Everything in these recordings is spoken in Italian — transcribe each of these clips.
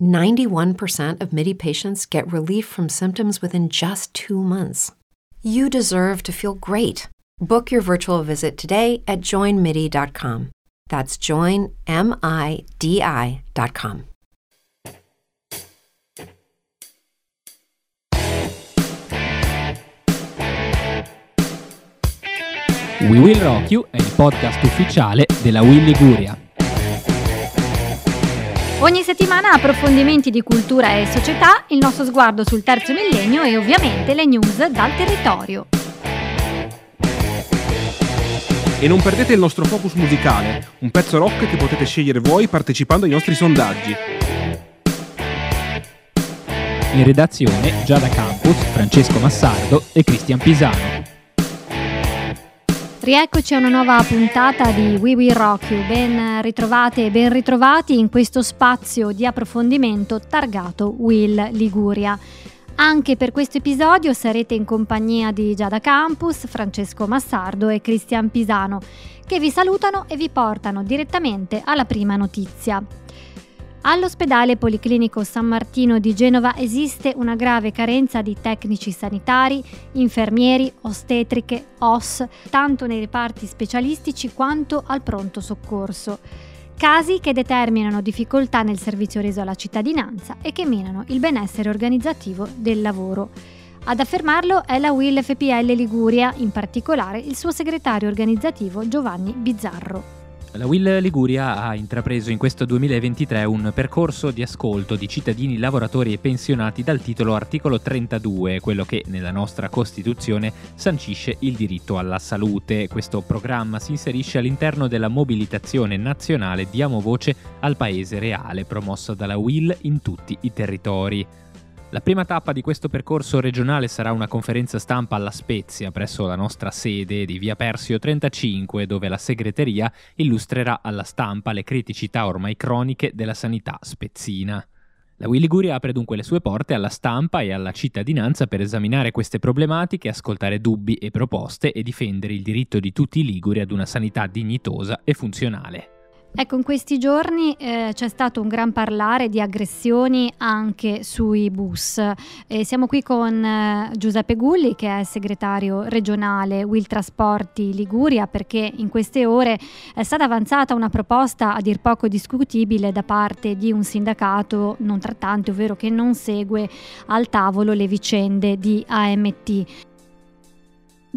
91% of MIDI patients get relief from symptoms within just two months. You deserve to feel great. Book your virtual visit today at joinmidi.com. That's joinmidi.com. We Will Rock You è il podcast ufficiale della Will Liguria. Ogni settimana approfondimenti di cultura e società, il nostro sguardo sul terzo millennio e ovviamente le news dal territorio. E non perdete il nostro focus musicale, un pezzo rock che potete scegliere voi partecipando ai nostri sondaggi. In redazione Giada Campus, Francesco Massardo e Cristian Pisano. Rieccoci a una nuova puntata di We Will Rock You. Ben ritrovate e ben ritrovati in questo spazio di approfondimento targato Will Liguria. Anche per questo episodio sarete in compagnia di Giada Campus, Francesco Massardo e Cristian Pisano, che vi salutano e vi portano direttamente alla prima notizia. All'ospedale Policlinico San Martino di Genova esiste una grave carenza di tecnici sanitari, infermieri, ostetriche, OS, tanto nei reparti specialistici quanto al pronto soccorso. Casi che determinano difficoltà nel servizio reso alla cittadinanza e che minano il benessere organizzativo del lavoro. Ad affermarlo è la WIL FPL Liguria, in particolare il suo segretario organizzativo Giovanni Bizzarro. La Will Liguria ha intrapreso in questo 2023 un percorso di ascolto di cittadini, lavoratori e pensionati dal titolo Articolo 32, quello che nella nostra Costituzione sancisce il diritto alla salute. Questo programma si inserisce all'interno della mobilitazione nazionale Diamo voce al paese reale, promossa dalla Will in tutti i territori. La prima tappa di questo percorso regionale sarà una conferenza stampa alla Spezia presso la nostra sede di Via Persio 35 dove la segreteria illustrerà alla stampa le criticità ormai croniche della sanità spezzina. La Willy Liguria apre dunque le sue porte alla stampa e alla cittadinanza per esaminare queste problematiche, ascoltare dubbi e proposte e difendere il diritto di tutti i liguri ad una sanità dignitosa e funzionale. Ecco, in questi giorni eh, c'è stato un gran parlare di aggressioni anche sui bus. Eh, siamo qui con eh, Giuseppe Gulli, che è segretario regionale Will Trasporti Liguria, perché in queste ore è stata avanzata una proposta a dir poco discutibile da parte di un sindacato non trattante, ovvero che non segue al tavolo le vicende di AMT.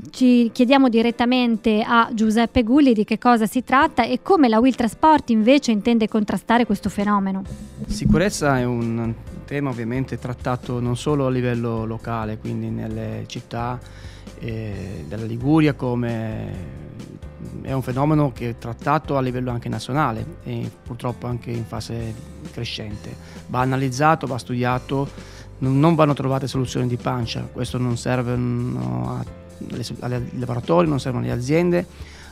Ci chiediamo direttamente a Giuseppe Gulli di che cosa si tratta e come la Will Trasport invece intende contrastare questo fenomeno. Sicurezza è un tema ovviamente trattato non solo a livello locale, quindi nelle città eh, della Liguria, come è un fenomeno che è trattato a livello anche nazionale e purtroppo anche in fase crescente. Va analizzato, va studiato, non vanno trovate soluzioni di pancia, questo non serve a ai lavoratori, non servono alle aziende,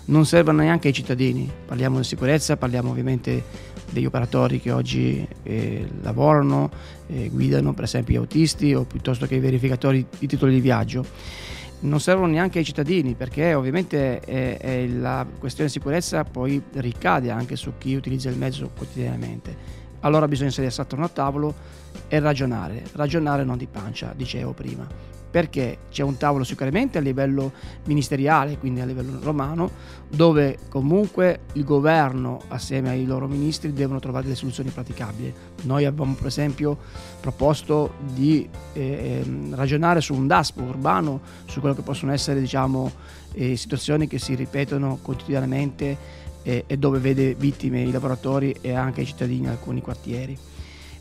non servono neanche ai cittadini. Parliamo di sicurezza, parliamo ovviamente degli operatori che oggi eh, lavorano, eh, guidano per esempio gli autisti o piuttosto che i verificatori di titoli di viaggio. Non servono neanche ai cittadini perché ovviamente è, è la questione di sicurezza poi ricade anche su chi utilizza il mezzo quotidianamente allora bisogna sedersi attorno a tavolo e ragionare, ragionare non di pancia, dicevo prima. Perché c'è un tavolo sicuramente a livello ministeriale, quindi a livello romano, dove comunque il governo assieme ai loro ministri devono trovare delle soluzioni praticabili. Noi abbiamo per esempio proposto di eh, ragionare su un DASP urbano, su quello che possono essere diciamo, eh, situazioni che si ripetono quotidianamente eh, e dove vede vittime i lavoratori e anche i cittadini in alcuni quartieri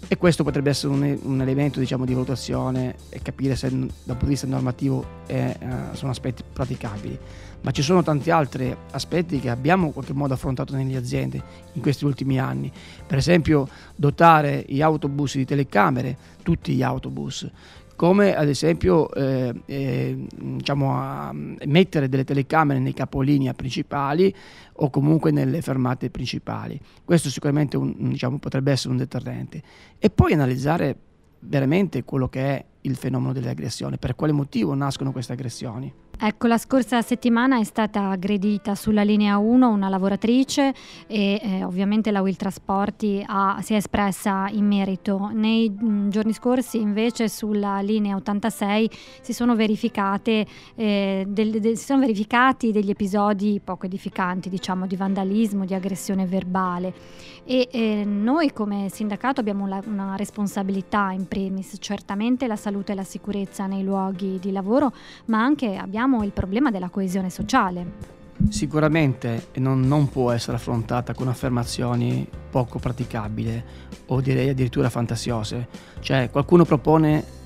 e questo potrebbe essere un, un elemento diciamo, di valutazione e capire se dal punto di vista normativo è, uh, sono aspetti praticabili. Ma ci sono tanti altri aspetti che abbiamo in qualche modo affrontato nelle aziende in questi ultimi anni. Per esempio dotare gli autobus di telecamere, tutti gli autobus, come ad esempio eh, eh, diciamo, mettere delle telecamere nei capolinea principali o comunque nelle fermate principali. Questo sicuramente un, diciamo, potrebbe essere un deterrente. E poi analizzare veramente quello che è il fenomeno delle aggressioni, per quale motivo nascono queste aggressioni. Ecco, la scorsa settimana è stata aggredita sulla linea 1 una lavoratrice e eh, ovviamente la Will Trasporti ha, si è espressa in merito. Nei mh, mm, giorni scorsi invece sulla linea 86 si sono, eh, del, de, si sono verificati degli episodi poco edificanti, diciamo, di vandalismo, di aggressione verbale e eh, noi come sindacato abbiamo la, una responsabilità in primis, certamente la salute e la sicurezza nei luoghi di lavoro, ma anche abbiamo abbiamo il problema della coesione sociale. Sicuramente non, non, può essere affrontata con affermazioni poco praticabili o direi addirittura fantasiose. Cioè qualcuno propone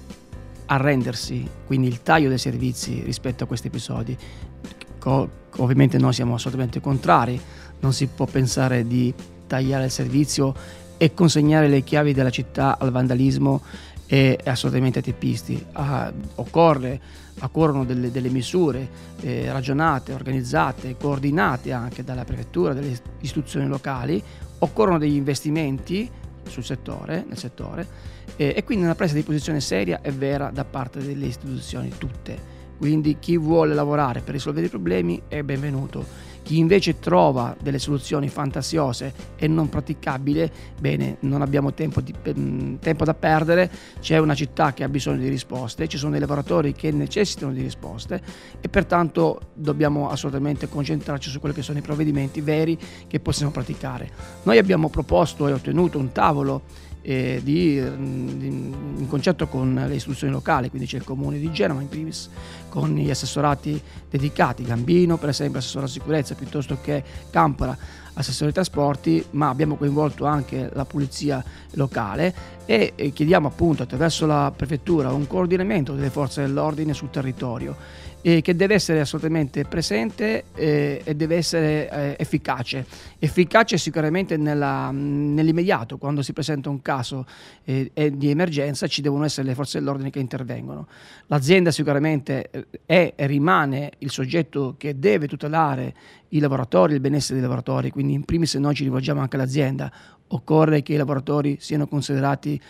arrendersi, quindi il taglio dei servizi rispetto a questi episodi. Co- ovviamente noi siamo assolutamente contrari, non si può pensare di tagliare il servizio e consegnare le chiavi della città al vandalismo e assolutamente teppisti. Ah, occorre occorrono delle, delle misure eh, ragionate, organizzate, coordinate anche dalla prefettura, dalle istituzioni locali, occorrono degli investimenti sul settore, nel settore eh, e quindi una presa di posizione seria e vera da parte delle istituzioni tutte. Quindi chi vuole lavorare per risolvere i problemi è benvenuto chi invece trova delle soluzioni fantasiose e non praticabili, bene, non abbiamo tempo, di, tempo, da perdere, c'è una città che ha bisogno di risposte, ci sono dei lavoratori che necessitano di risposte e pertanto dobbiamo assolutamente concentrarci su quelli che sono i provvedimenti veri che possiamo praticare. Noi abbiamo proposto e ottenuto un tavolo eh, di, di, in concetto con le istituzioni locali, quindi c'è il comune di Genova in primis, con gli assessorati dedicati, Gambino per esempio, assessore alla sicurezza, piuttosto che Campora, assessore ai trasporti, ma abbiamo coinvolto anche la polizia locale e, e chiediamo appunto attraverso la prefettura un coordinamento delle forze dell'ordine sul territorio eh, che deve essere assolutamente presente eh, e deve essere eh, efficace. Efficace sicuramente nella, nell'immediato, quando si presenta un caso eh, di emergenza ci devono essere le forze dell'ordine che intervengono. L'azienda sicuramente eh, è e rimane il soggetto che deve tutelare i lavoratori, il benessere dei lavoratori, quindi in primis noi ci rivolgiamo anche all'azienda, occorre che i lavoratori siano considerati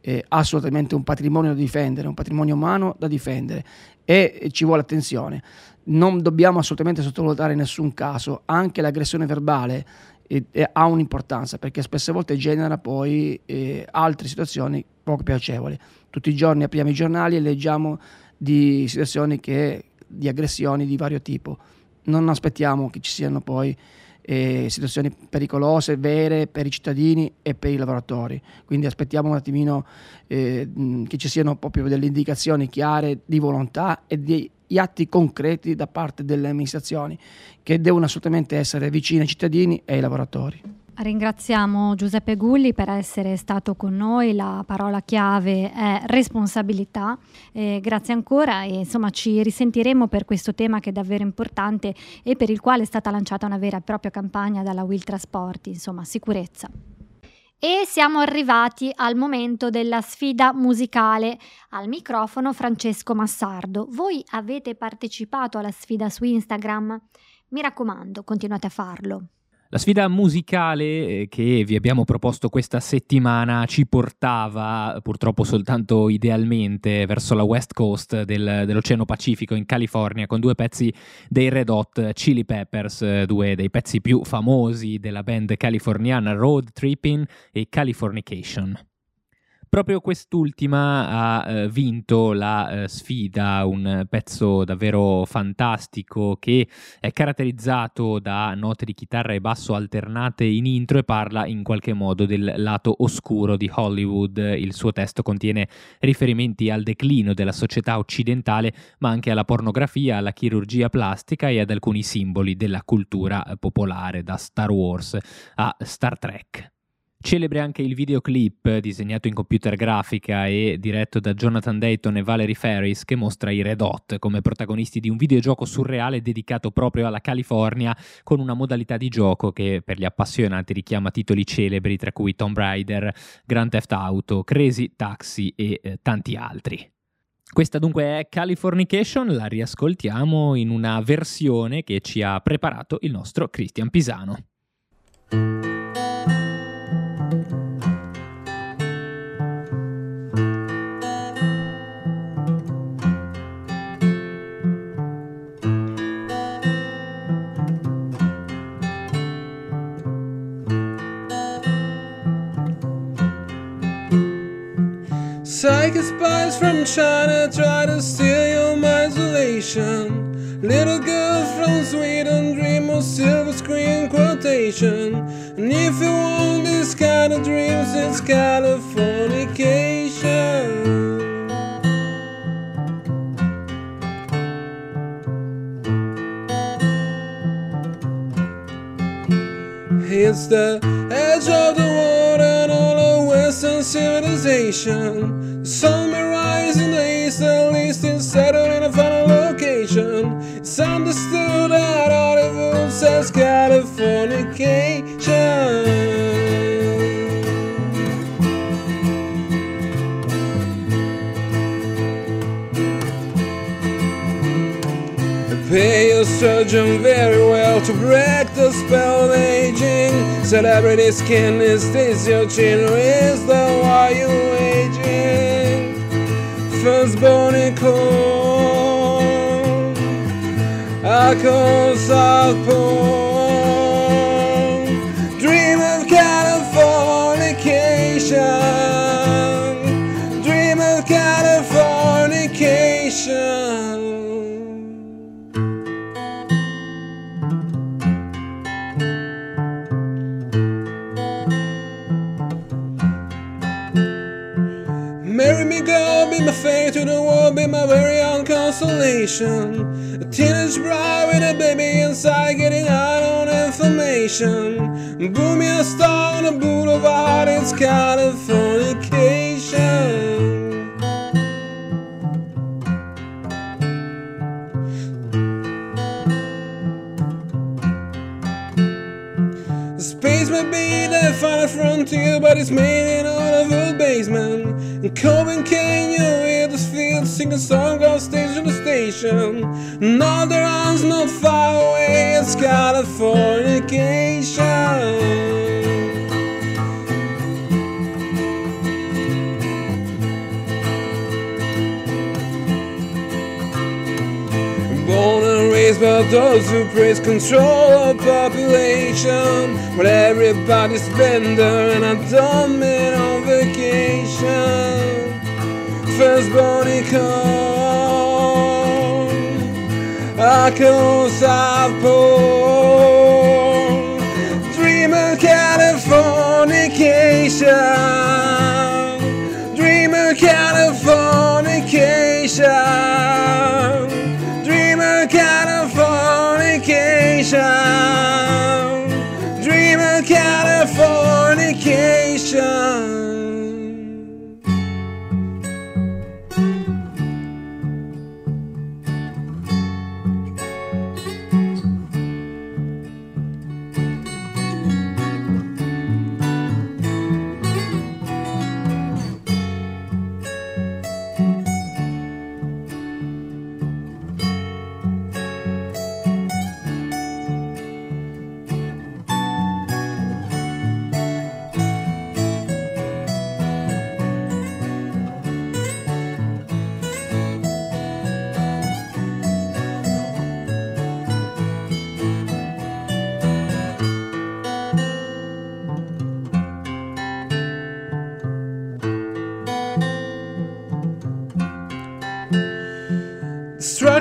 eh, assolutamente un patrimonio da difendere, un patrimonio umano da difendere e ci vuole attenzione. Non dobbiamo assolutamente sottovalutare nessun caso anche l'aggressione verbale eh, eh, ha un'importanza perché spesse volte genera poi eh, altre situazioni poco piacevoli. Tutti i giorni apriamo i giornali e leggiamo di situazioni che, di aggressioni di vario tipo. Non aspettiamo che ci siano poi eh, situazioni pericolose, vere per i cittadini e per i lavoratori. Quindi aspettiamo un attimino eh, che ci siano proprio delle indicazioni chiare di volontà e di atti concreti da parte delle amministrazioni che devono assolutamente essere vicine ai cittadini e ai lavoratori. Ringraziamo Giuseppe Gulli per essere stato con noi, la parola chiave è responsabilità. Eh, grazie ancora e insomma ci risentiremo per questo tema che è davvero importante e per il quale è stata lanciata una vera e propria campagna dalla Will Trasporti, insomma sicurezza. E siamo arrivati al momento della sfida musicale. Al microfono Francesco Massardo. Voi avete partecipato alla sfida su Instagram? Mi raccomando, continuate a farlo. La sfida musicale eh, che vi abbiamo proposto questa settimana ci portava, purtroppo soltanto idealmente, verso la west coast del, dell'Oceano Pacifico in California con due pezzi dei Red Hot Chili Peppers, due dei pezzi più famosi della band californiana Road Tripping e Californication. Proprio quest'ultima ha eh, vinto la eh, sfida, un pezzo davvero fantastico che è caratterizzato da note di chitarra e basso alternate in intro e parla in qualche modo del lato oscuro di Hollywood. Il suo testo contiene riferimenti al declino della società occidentale, ma anche alla pornografia, alla chirurgia plastica e ad alcuni simboli della cultura popolare, da Star Wars a Star Trek. Celebre anche il videoclip disegnato in computer grafica e diretto da Jonathan Dayton e Valerie Ferris che mostra i Red Hot come protagonisti di un videogioco surreale dedicato proprio alla California con una modalità di gioco che per gli appassionati richiama titoli celebri tra cui Tomb Raider, Grand Theft Auto, Crazy Taxi e eh, tanti altri. Questa dunque è Californication, la riascoltiamo in una versione che ci ha preparato il nostro Christian Pisano. From China try to steal your isolation. Little girls from Sweden dream of silver screen quotation. And if you want this kind of dreams, it's Californication. It's the edge of the world and all of Western civilization. Sun the east, at least it's settled in a final location. It's understood that Hollywood says Californication. Pay your surgeon very well to break the spell of aging. Celebrity skin is this your chin, is the why you aging? Firstborn corn. I call South Pole. Consolation. A teenage bride with a baby inside, getting high on information. Boom me a star on a boulevard, it's Californication. Space may be the final frontier, but it's made in out of a basement. And Coven can you hear the field sing a song on stage on the station? Another arm's not far away, it's Californication. Born and raised by those who praise control of population. But everybody's bender and I don't mean on vacation. Firstborn icon, sparkles of gold. Dream of Californication.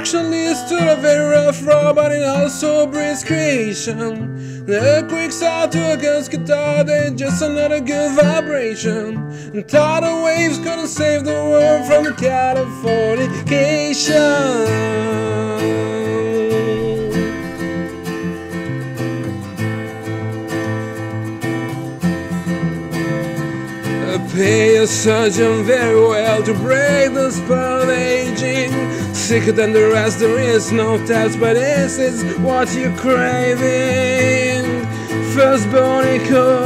Destruction leads to a very rough raw, but it also breeds creation. The quicks are to against guitar, they're just another good vibration. And tidal waves gonna save the world from Californication. Pay a surgeon very well to break the spell of aging. Sicker than the rest, there is no test, but this is what you're craving. Firstborn corn,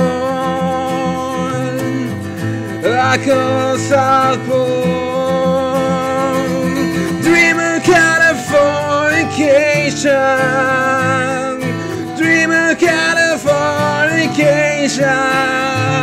like a South Pole. Dream of Californication. Dream of Californication.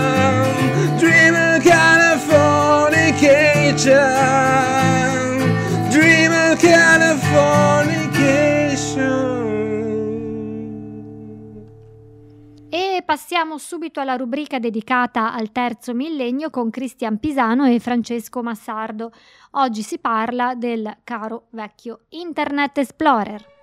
Passiamo subito alla rubrica dedicata al terzo millennio con Cristian Pisano e Francesco Massardo. Oggi si parla del caro vecchio Internet Explorer.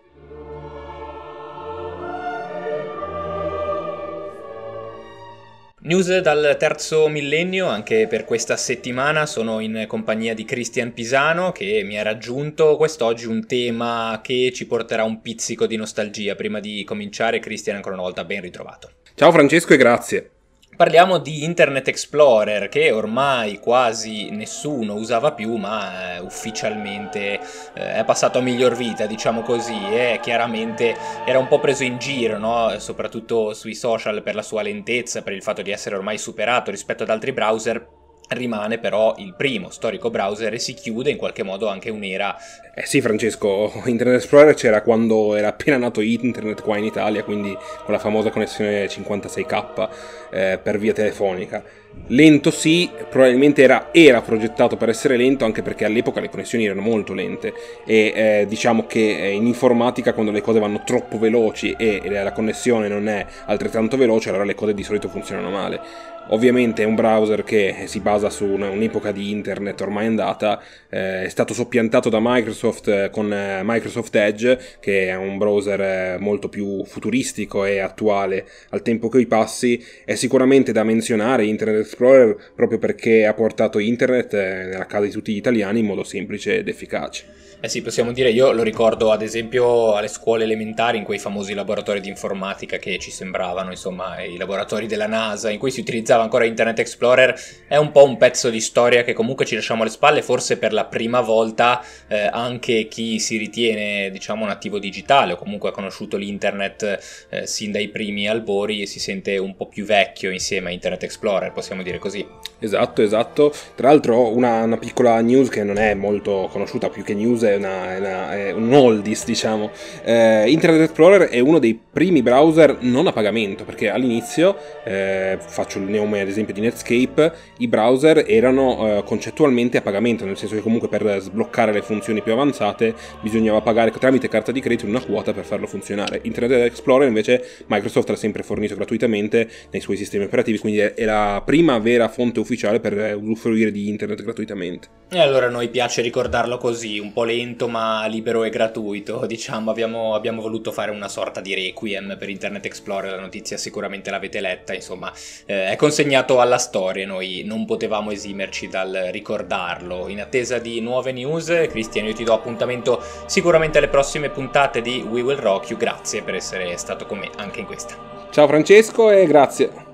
News dal terzo millennio, anche per questa settimana sono in compagnia di Cristian Pisano che mi ha raggiunto quest'oggi un tema che ci porterà un pizzico di nostalgia. Prima di cominciare, Cristian, ancora una volta ben ritrovato. Ciao Francesco e grazie. Parliamo di Internet Explorer che ormai quasi nessuno usava più, ma eh, ufficialmente eh, è passato a miglior vita, diciamo così, e chiaramente era un po' preso in giro, no? soprattutto sui social per la sua lentezza, per il fatto di essere ormai superato rispetto ad altri browser. Rimane però il primo storico browser e si chiude in qualche modo anche un'era. Eh sì, Francesco, Internet Explorer c'era quando era appena nato internet qua in Italia, quindi con la famosa connessione 56k eh, per via telefonica. Lento sì, probabilmente era, era, progettato per essere lento anche perché all'epoca le connessioni erano molto lente e eh, diciamo che in informatica quando le cose vanno troppo veloci e la connessione non è altrettanto veloce allora le cose di solito funzionano male. Ovviamente è un browser che si basa su un'epoca di internet ormai andata, eh, è stato soppiantato da Microsoft eh, con eh, Microsoft Edge, che è un browser eh, molto più futuristico e attuale al tempo che i passi. È sicuramente da menzionare Internet Explorer proprio perché ha portato internet nella casa di tutti gli italiani in modo semplice ed efficace. Eh sì, possiamo dire, io lo ricordo ad esempio alle scuole elementari, in quei famosi laboratori di informatica che ci sembravano, insomma, i laboratori della NASA, in cui si utilizzava ancora Internet Explorer, è un po' un pezzo di storia che comunque ci lasciamo alle spalle, forse per la prima volta eh, anche chi si ritiene, diciamo, un attivo digitale o comunque ha conosciuto l'internet eh, sin dai primi albori e si sente un po' più vecchio insieme a Internet Explorer, possiamo dire così. Esatto, esatto. Tra l'altro una, una piccola news che non è molto conosciuta, più che news è, una, una, è un oldies, diciamo. Eh, Internet Explorer è uno dei primi browser non a pagamento, perché all'inizio, eh, faccio il nome ad esempio di Netscape, i browser erano eh, concettualmente a pagamento, nel senso che comunque per sbloccare le funzioni più avanzate bisognava pagare tramite carta di credito una quota per farlo funzionare. Internet Explorer invece Microsoft l'ha sempre fornito gratuitamente nei suoi sistemi operativi, quindi è la prima vera fonte ufficiale per usufruire di internet gratuitamente. E allora a noi piace ricordarlo così, un po' lento ma libero e gratuito, diciamo, abbiamo, abbiamo voluto fare una sorta di requiem per Internet Explorer, la notizia sicuramente l'avete letta, insomma, eh, è consegnato alla storia, noi non potevamo esimerci dal ricordarlo. In attesa di nuove news, Cristian, io ti do appuntamento sicuramente alle prossime puntate di We Will Rock You, grazie per essere stato con me anche in questa. Ciao Francesco e grazie.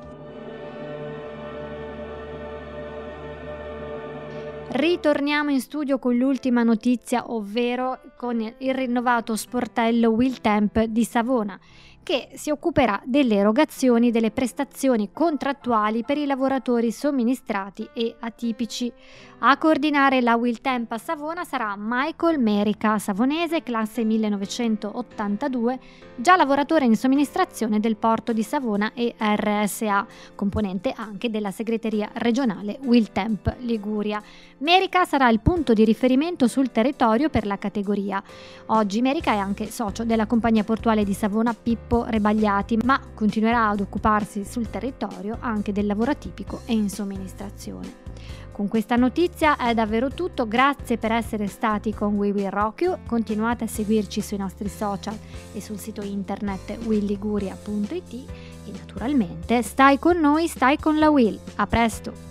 Ritorniamo in studio con l'ultima notizia, ovvero con il rinnovato sportello Will Temp di Savona, che si occuperà delle erogazioni delle prestazioni contrattuali per i lavoratori somministrati e atipici. A coordinare la Will Temp a Savona sarà Michael Merica, savonese, classe 1982, già lavoratore in somministrazione del porto di Savona e RSA, componente anche della segreteria regionale Will Temp Liguria. Merica sarà il punto di riferimento sul territorio per la categoria. Oggi Merica è anche socio della compagnia portuale di Savona PIP troppo rebagliati, ma continuerà ad occuparsi sul territorio anche del lavoro atipico e in somministrazione. Con questa notizia è davvero tutto, grazie per essere stati con We Will Rock You, continuate a seguirci sui nostri social e sul sito internet williguria.it e naturalmente stai con noi, stai con la Will. A presto!